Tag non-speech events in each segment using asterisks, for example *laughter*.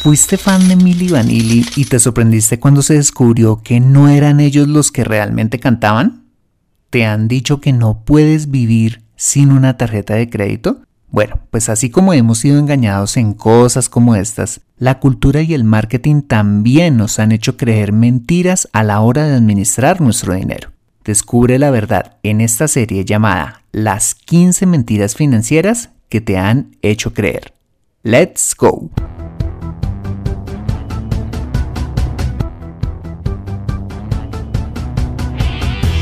¿Fuiste fan de Milli Vanilli y te sorprendiste cuando se descubrió que no eran ellos los que realmente cantaban? ¿Te han dicho que no puedes vivir sin una tarjeta de crédito? Bueno, pues así como hemos sido engañados en cosas como estas, la cultura y el marketing también nos han hecho creer mentiras a la hora de administrar nuestro dinero. Descubre la verdad en esta serie llamada Las 15 mentiras financieras que te han hecho creer. Let's go.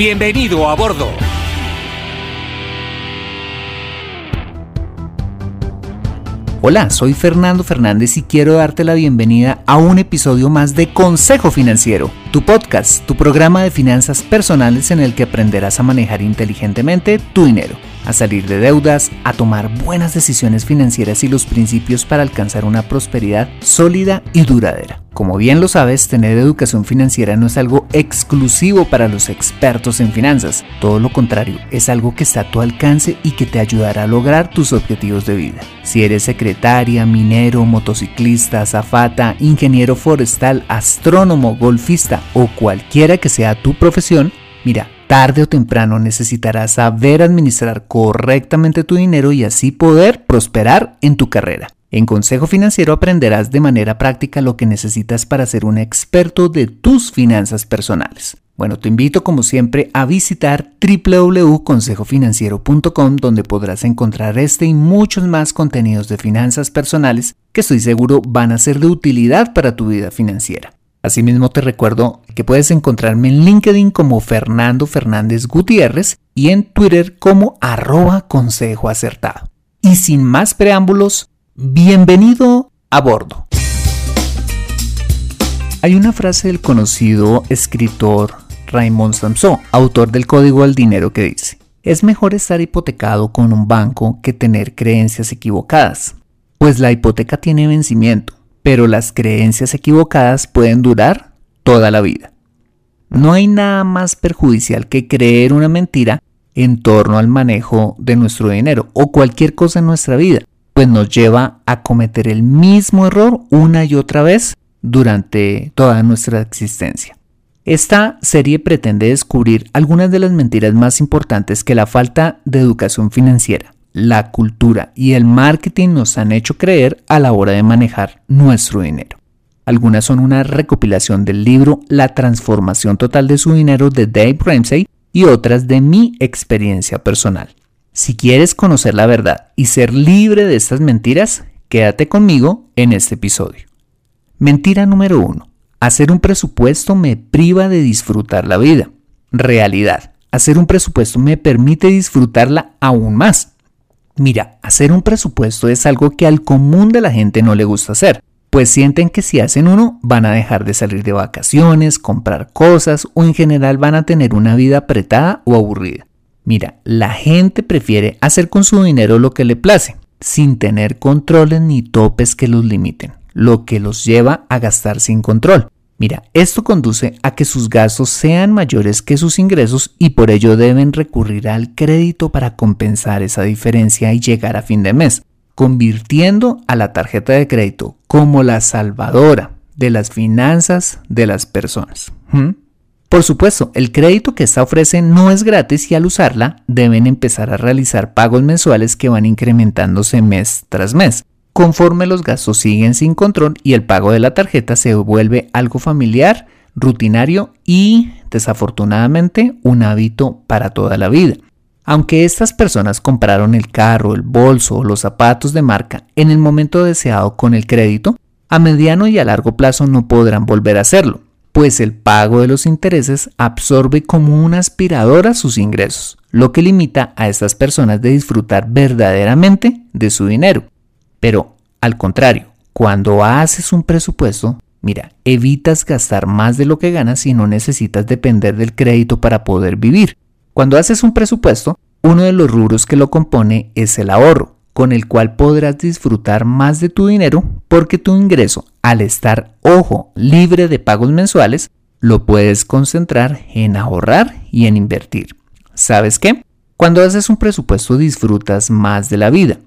Bienvenido a bordo. Hola, soy Fernando Fernández y quiero darte la bienvenida a un episodio más de Consejo Financiero, tu podcast, tu programa de finanzas personales en el que aprenderás a manejar inteligentemente tu dinero a salir de deudas, a tomar buenas decisiones financieras y los principios para alcanzar una prosperidad sólida y duradera. Como bien lo sabes, tener educación financiera no es algo exclusivo para los expertos en finanzas, todo lo contrario, es algo que está a tu alcance y que te ayudará a lograr tus objetivos de vida. Si eres secretaria, minero, motociclista, azafata, ingeniero forestal, astrónomo, golfista o cualquiera que sea tu profesión, mira, tarde o temprano necesitarás saber administrar correctamente tu dinero y así poder prosperar en tu carrera. En Consejo Financiero aprenderás de manera práctica lo que necesitas para ser un experto de tus finanzas personales. Bueno, te invito como siempre a visitar www.consejofinanciero.com donde podrás encontrar este y muchos más contenidos de finanzas personales que estoy seguro van a ser de utilidad para tu vida financiera. Asimismo te recuerdo que puedes encontrarme en LinkedIn como Fernando Fernández Gutiérrez y en Twitter como arroba consejo acertado. Y sin más preámbulos, bienvenido a bordo. Hay una frase del conocido escritor Raymond Samson, autor del Código al Dinero, que dice, es mejor estar hipotecado con un banco que tener creencias equivocadas, pues la hipoteca tiene vencimiento pero las creencias equivocadas pueden durar toda la vida. No hay nada más perjudicial que creer una mentira en torno al manejo de nuestro dinero o cualquier cosa en nuestra vida, pues nos lleva a cometer el mismo error una y otra vez durante toda nuestra existencia. Esta serie pretende descubrir algunas de las mentiras más importantes que la falta de educación financiera la cultura y el marketing nos han hecho creer a la hora de manejar nuestro dinero. Algunas son una recopilación del libro La transformación total de su dinero de Dave Ramsey y otras de mi experiencia personal. Si quieres conocer la verdad y ser libre de estas mentiras, quédate conmigo en este episodio. Mentira número 1. Hacer un presupuesto me priva de disfrutar la vida. Realidad. Hacer un presupuesto me permite disfrutarla aún más. Mira, hacer un presupuesto es algo que al común de la gente no le gusta hacer, pues sienten que si hacen uno van a dejar de salir de vacaciones, comprar cosas o en general van a tener una vida apretada o aburrida. Mira, la gente prefiere hacer con su dinero lo que le place, sin tener controles ni topes que los limiten, lo que los lleva a gastar sin control. Mira, esto conduce a que sus gastos sean mayores que sus ingresos y por ello deben recurrir al crédito para compensar esa diferencia y llegar a fin de mes, convirtiendo a la tarjeta de crédito como la salvadora de las finanzas de las personas. ¿Mm? Por supuesto, el crédito que esta ofrece no es gratis y al usarla deben empezar a realizar pagos mensuales que van incrementándose mes tras mes conforme los gastos siguen sin control y el pago de la tarjeta se vuelve algo familiar, rutinario y, desafortunadamente, un hábito para toda la vida. Aunque estas personas compraron el carro, el bolso o los zapatos de marca en el momento deseado con el crédito, a mediano y a largo plazo no podrán volver a hacerlo, pues el pago de los intereses absorbe como una aspiradora sus ingresos, lo que limita a estas personas de disfrutar verdaderamente de su dinero. Pero, al contrario, Cuando haces un presupuesto, mira, evitas gastar más de lo que ganas y no necesitas depender del crédito para poder vivir. Cuando haces un presupuesto, uno de los rubros que lo compone es el ahorro, con el cual podrás disfrutar más de tu dinero porque tu ingreso, al estar, ojo, libre de pagos mensuales, lo puedes concentrar en ahorrar y en invertir. ¿Sabes qué? Cuando haces un presupuesto disfrutas más de la vida,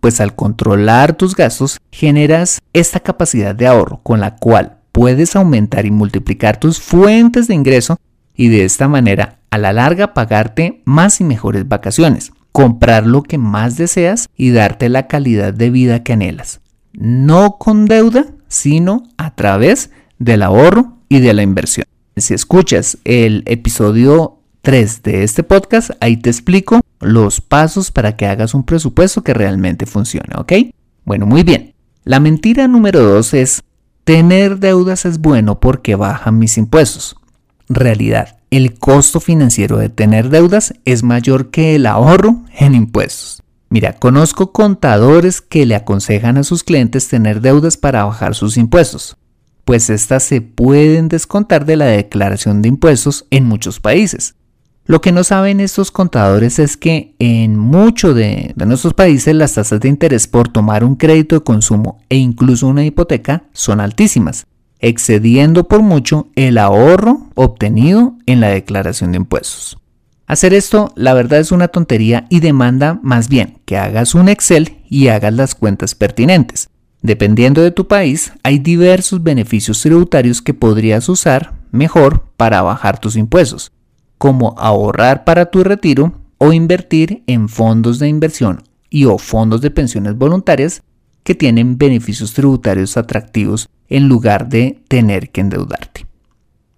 pues al controlar tus gastos generas esta capacidad de ahorro con la cual puedes aumentar y multiplicar tus fuentes de ingreso y de esta manera a la larga pagarte más y mejores vacaciones, comprar lo que más deseas y darte la calidad de vida que anhelas. No con deuda, sino a través del ahorro y de la inversión. Si escuchas el episodio 3 de este podcast, ahí te explico los pasos para que hagas un presupuesto que realmente funcione, ¿ok? Bueno, muy bien. La mentira número 2 es tener deudas es bueno porque bajan mis impuestos. Realidad, el costo financiero de tener deudas es mayor que el ahorro en impuestos. Mira, conozco contadores que le aconsejan a sus clientes tener deudas para bajar sus impuestos, pues estas se pueden descontar de la declaración de impuestos en muchos países. Lo que no saben estos contadores es que en muchos de, nuestros países las tasas de interés por tomar un crédito de consumo e incluso una hipoteca son altísimas, excediendo por mucho el ahorro obtenido en la declaración de impuestos. Hacer esto, la verdad, es una tontería y demanda más bien que hagas un Excel y hagas las cuentas pertinentes. Dependiendo de tu país, hay diversos beneficios tributarios que podrías usar mejor para bajar tus impuestos como ahorrar para tu retiro o invertir en fondos de inversión y o fondos de pensiones voluntarias que tienen beneficios tributarios atractivos en lugar de tener que endeudarte.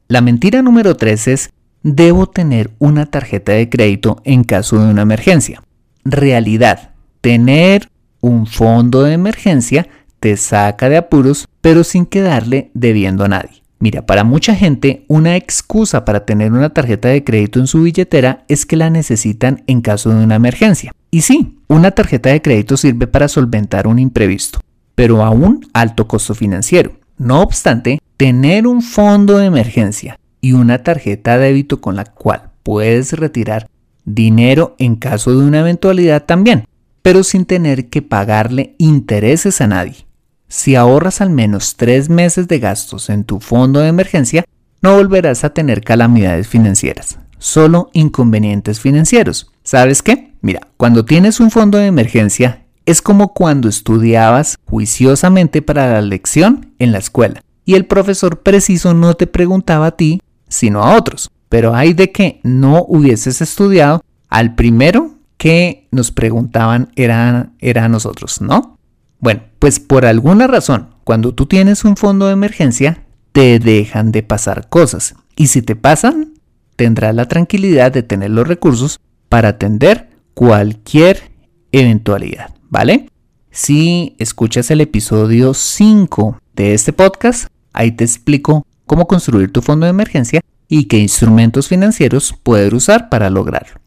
La mentira número 3 es debo tener una tarjeta de crédito en caso de una emergencia. Realidad, tener un fondo de emergencia te saca de apuros pero sin quedarle debiendo a nadie. Mira, para mucha gente una excusa para tener una tarjeta de crédito en su billetera es que la necesitan en caso de una emergencia. Y sí, una tarjeta de crédito sirve para solventar un imprevisto, pero a un alto costo financiero. No obstante, tener un fondo de emergencia y una tarjeta de débito con la cual puedes retirar dinero en caso de una eventualidad también, pero sin tener que pagarle intereses a nadie. Si ahorras al menos tres meses de gastos en tu fondo de emergencia, no volverás a tener calamidades financieras, solo inconvenientes financieros. ¿Sabes qué? Mira, cuando tienes un fondo de emergencia, es como cuando estudiabas juiciosamente para la lección en la escuela y el profesor preciso no te preguntaba a ti, sino a otros. Pero hay de que no hubieses estudiado al primero que nos preguntaban era, era a nosotros, ¿no? Bueno, pues por alguna razón, cuando tú tienes un fondo de emergencia, te dejan de pasar cosas. Y si te pasan, tendrás la tranquilidad de tener los recursos para atender cualquier eventualidad, ¿vale? Si escuchas el episodio 5 de este podcast, ahí te explico cómo construir tu fondo de emergencia y qué instrumentos financieros poder usar para lograrlo.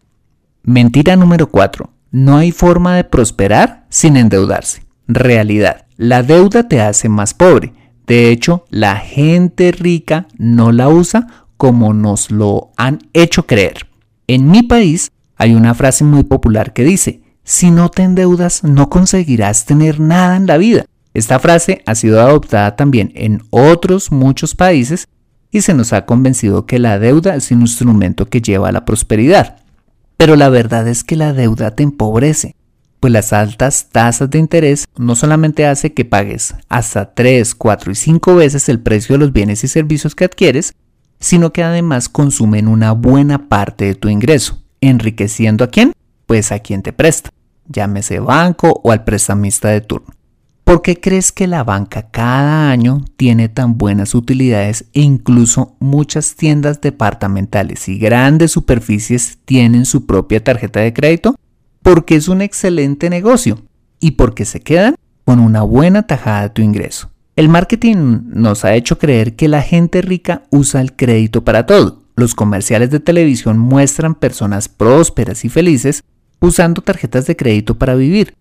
Mentira número 4. No hay forma de prosperar sin endeudarse. Realidad. La deuda te hace más pobre. De hecho, la gente rica no la usa como nos lo han hecho creer. En mi país hay una frase muy popular que dice, si no te endeudas no conseguirás tener nada en la vida. Esta frase ha sido adoptada también en otros muchos países y se nos ha convencido que la deuda es un instrumento que lleva a la prosperidad. Pero la verdad es que la deuda te empobrece pues las altas tasas de interés no solamente hace que pagues hasta 3, 4 y 5 veces el precio de los bienes y servicios que adquieres, sino que además consumen una buena parte de tu ingreso, enriqueciendo a quién? Pues a quien te presta, llámese banco o al prestamista de turno. ¿Por qué crees que la banca cada año tiene tan buenas utilidades e incluso muchas tiendas departamentales y grandes superficies tienen su propia tarjeta de crédito? Porque es un excelente negocio y porque se quedan con una buena tajada de tu ingreso. El marketing nos ha hecho creer que la gente rica usa el crédito para todo. Los comerciales de televisión muestran personas prósperas y felices usando tarjetas de crédito para vivir.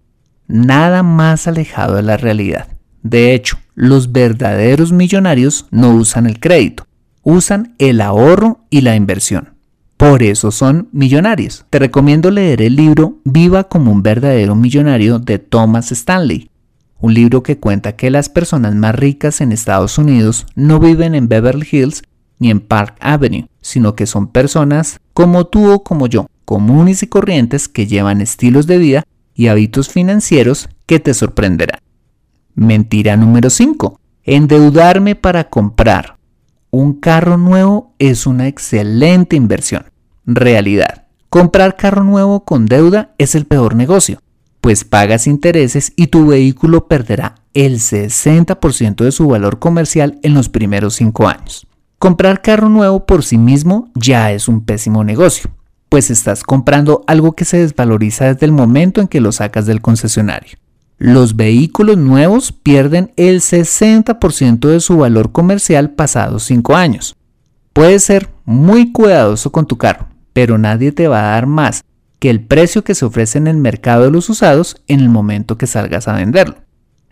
Nada más alejado de la realidad. De hecho, los verdaderos millonarios no usan el crédito, usan el ahorro y la inversión. Por eso son millonarios. Te recomiendo leer el libro Viva como un verdadero millonario de Thomas Stanley, un libro que cuenta que las personas más ricas en Estados Unidos no viven en Beverly Hills ni en Park Avenue, sino que son personas como tú o como yo, comunes y corrientes que llevan estilos de vida y hábitos financieros que te sorprenderán. Mentira número 5. Endeudarme para comprar. Un carro nuevo es una excelente inversión. Realidad. Comprar carro nuevo con deuda es el peor negocio, pues pagas intereses y tu vehículo perderá el 60% de su valor comercial en los primeros 5 años. Comprar carro nuevo por sí mismo ya es un pésimo negocio, pues estás comprando algo que se desvaloriza desde el momento en que lo sacas del concesionario. Los vehículos nuevos pierden el 60% de su valor comercial pasados 5 años. Puedes ser muy cuidadoso con tu carro, pero nadie te va a dar más que el precio que se ofrece en el mercado de los usados en el momento que salgas a venderlo.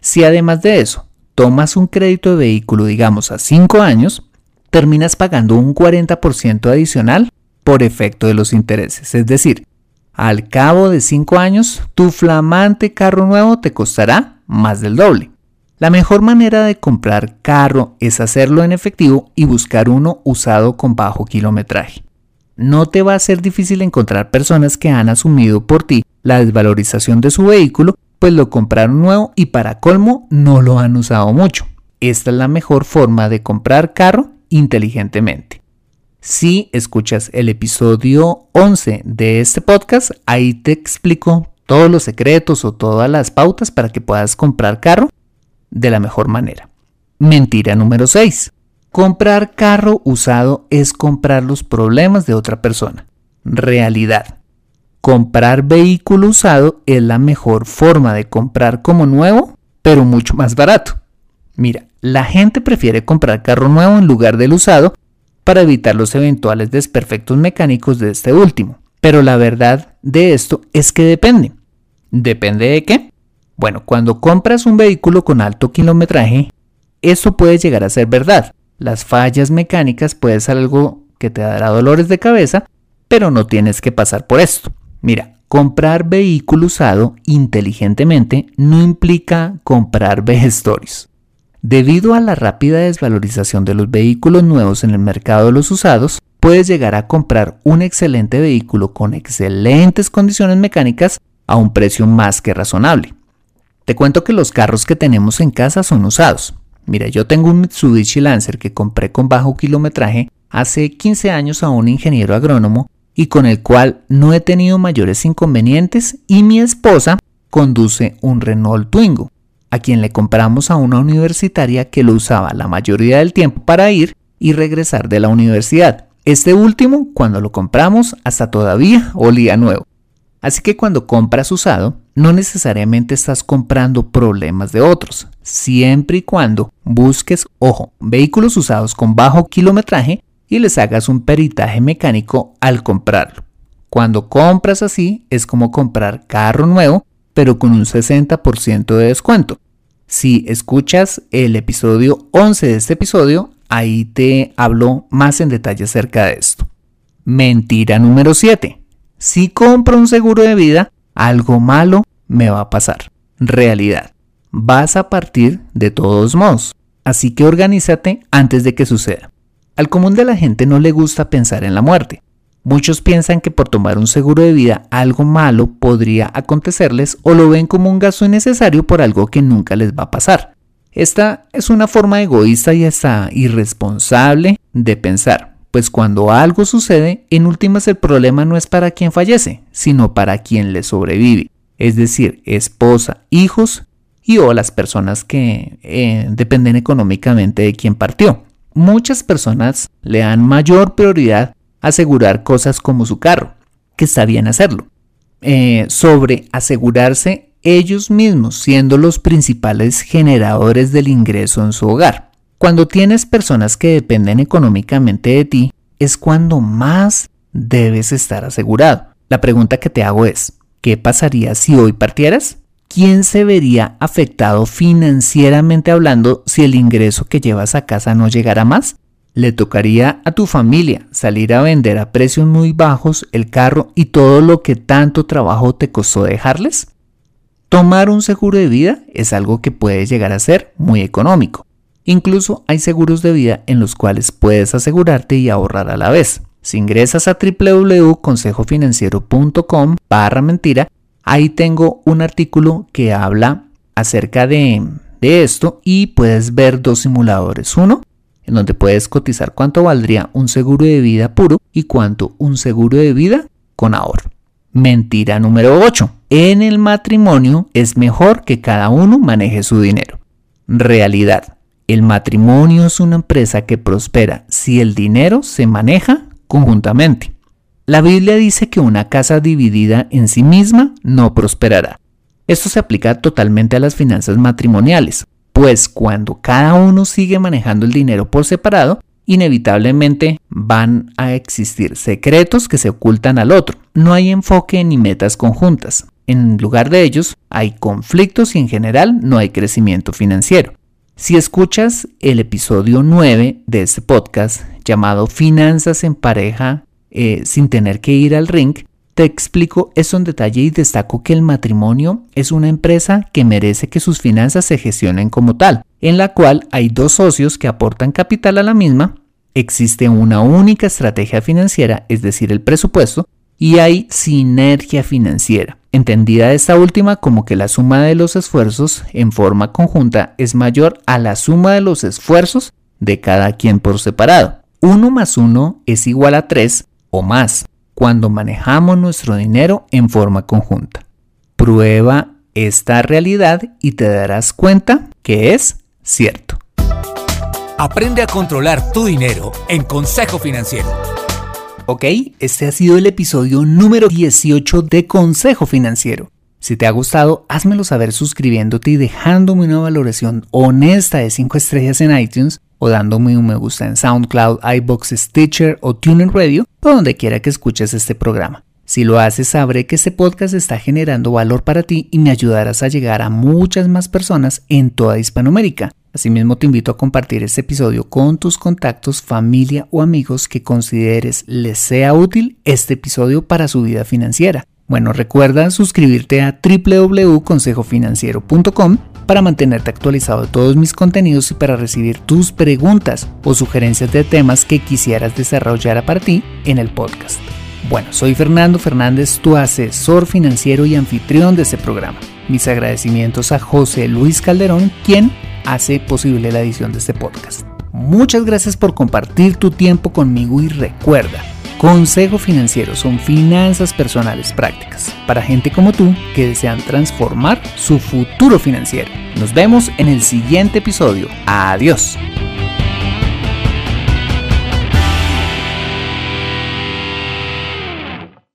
Si además de eso tomas un crédito de vehículo digamos a 5 años, terminas pagando un 40% adicional por efecto de los intereses. Es decir, al cabo de 5 años, tu flamante carro nuevo te costará más del doble. La mejor manera de comprar carro es hacerlo en efectivo y buscar uno usado con bajo kilometraje no te va a ser difícil encontrar personas que han asumido por ti la desvalorización de su vehículo, pues lo compraron nuevo y para colmo no lo han usado mucho. Esta es la mejor forma de comprar carro inteligentemente. Si escuchas el episodio 11 de este podcast, ahí te explico todos los secretos o todas las pautas para que puedas comprar carro de la mejor manera. Mentira número 6. Comprar carro usado es comprar los problemas de otra persona. Realidad. Comprar vehículo usado es la mejor forma de comprar como nuevo, pero mucho más barato. Mira, la gente prefiere comprar carro nuevo en lugar del usado para evitar los eventuales desperfectos mecánicos de este último. Pero la verdad de esto es que depende. ¿Depende de qué? Bueno, cuando compras un vehículo con alto kilometraje, esto puede llegar a ser verdad, las fallas mecánicas puede ser algo que te dará dolores de cabeza, pero no tienes que pasar por esto. Mira, comprar vehículo usado inteligentemente no implica comprar *laughs* vejestorios. Debido a la rápida desvalorización de los vehículos nuevos en el mercado de los usados, puedes llegar a comprar un excelente vehículo con excelentes condiciones mecánicas a un precio más que razonable. Te cuento que los carros que tenemos en casa son usados, Mira, yo tengo un Mitsubishi Lancer que compré con bajo kilometraje hace 15 años a un ingeniero agrónomo y con el cual no he tenido mayores inconvenientes y mi esposa conduce un Renault Twingo, a quien le compramos a una universitaria que lo usaba la mayoría del tiempo para ir y regresar de la universidad. Este último, cuando lo compramos, hasta todavía olía nuevo. Así que cuando compras usado, no necesariamente estás comprando problemas de otros, siempre y cuando busques, ojo, vehículos usados con bajo kilometraje y les hagas un peritaje mecánico al comprarlo. Cuando compras así es como comprar carro nuevo, pero con un 60% de descuento. Si escuchas el episodio 11 de este episodio, ahí te hablo más en detalle acerca de esto. Mentira número 7. Si compro un seguro de vida, algo malo me va a pasar. Realidad. Vas a partir de todos modos. Así que organízate antes de que suceda. Al común de la gente no le gusta pensar en la muerte. Muchos piensan que por tomar un seguro de vida algo malo podría acontecerles o lo ven como un gasto innecesario por algo que nunca les va a pasar. Esta es una forma egoísta y hasta irresponsable de pensar, pues cuando algo sucede, en últimas el problema no es para quien fallece, sino para quien le sobrevive es decir, esposa, hijos y o las personas que eh, dependen económicamente de quien partió. Muchas personas le dan mayor prioridad a asegurar cosas como su carro, que está bien hacerlo, eh, sobre asegurarse ellos mismos siendo los principales generadores del ingreso en su hogar. Cuando tienes personas que dependen económicamente de ti, es cuando más debes estar asegurado. La pregunta que te hago es, ¿Qué pasaría si hoy partieras? ¿quién se vería afectado financieramente hablando si el ingreso que llevas a casa no llegara más? Le tocaría a tu familia salir a vender a precios muy bajos el carro y todo lo que tanto trabajo te costó dejarles. Tomar un seguro de vida es algo que puede llegar a ser muy económico. Incluso hay seguros de vida en los cuales puedes asegurarte y ahorrar a la vez. Si ingresas a www.consejofinanciero.com barra mentira, ahí tengo un artículo que habla acerca de, esto y puedes ver dos simuladores. Uno, en donde puedes cotizar cuánto valdría un seguro de vida puro y cuánto un seguro de vida con ahorro. Mentira número 8. En el matrimonio es mejor que cada uno maneje su dinero. Realidad. El matrimonio es una empresa que prospera si el dinero se maneja conjuntamente. La Biblia dice que una casa dividida en sí misma no prosperará. Esto se aplica totalmente a las finanzas matrimoniales, pues cuando cada uno sigue manejando el dinero por separado, inevitablemente van a existir secretos que se ocultan al otro. No hay enfoque ni metas conjuntas. En lugar de ellos, hay conflictos y en general no hay crecimiento financiero. Si escuchas el episodio 9 de este podcast llamado Finanzas en pareja eh, sin tener que ir al ring, te explico eso en detalle y destaco que el matrimonio es una empresa que merece que sus finanzas se gestionen como tal, en la cual hay dos socios que aportan capital a la misma, existe una única estrategia financiera, es decir, el presupuesto, y hay sinergia financiera, entendida esta última como que la suma de los esfuerzos en forma conjunta es mayor a la suma de los esfuerzos de cada quien por separado. 1 más 1 es igual a 3 o más cuando manejamos nuestro dinero en forma conjunta. Prueba esta realidad y te darás cuenta que es cierto. Aprende a controlar tu dinero en Consejo Financiero. Ok, este ha sido el episodio número 18 de Consejo Financiero. Si te ha gustado, házmelo saber suscribiéndote y dejándome una valoración honesta de 5 estrellas en iTunes o dándome un me gusta en SoundCloud, iBox, Stitcher o TuneIn Radio o donde quiera que escuches este programa. Si lo haces, sabré que este podcast está generando valor para ti y me ayudarás a llegar a muchas más personas en toda Hispanoamérica. Asimismo, te invito a compartir este episodio con tus contactos, familia o amigos que consideres les sea útil este episodio para su vida financiera. Bueno, recuerda suscribirte a www.consejofinanciero.com para mantenerte actualizado de todos mis contenidos y para recibir tus preguntas o sugerencias de temas que quisieras desarrollar para ti en el podcast. Bueno, soy Fernando Fernández, tu asesor financiero y anfitrión de este programa. Mis agradecimientos a José Luis Calderón, quien hace posible la edición de este podcast. Muchas gracias por compartir tu tiempo conmigo y recuerda, Consejo Financiero son finanzas personales prácticas para gente como tú que desean transformar su futuro financiero. Nos vemos en el siguiente episodio. Adiós.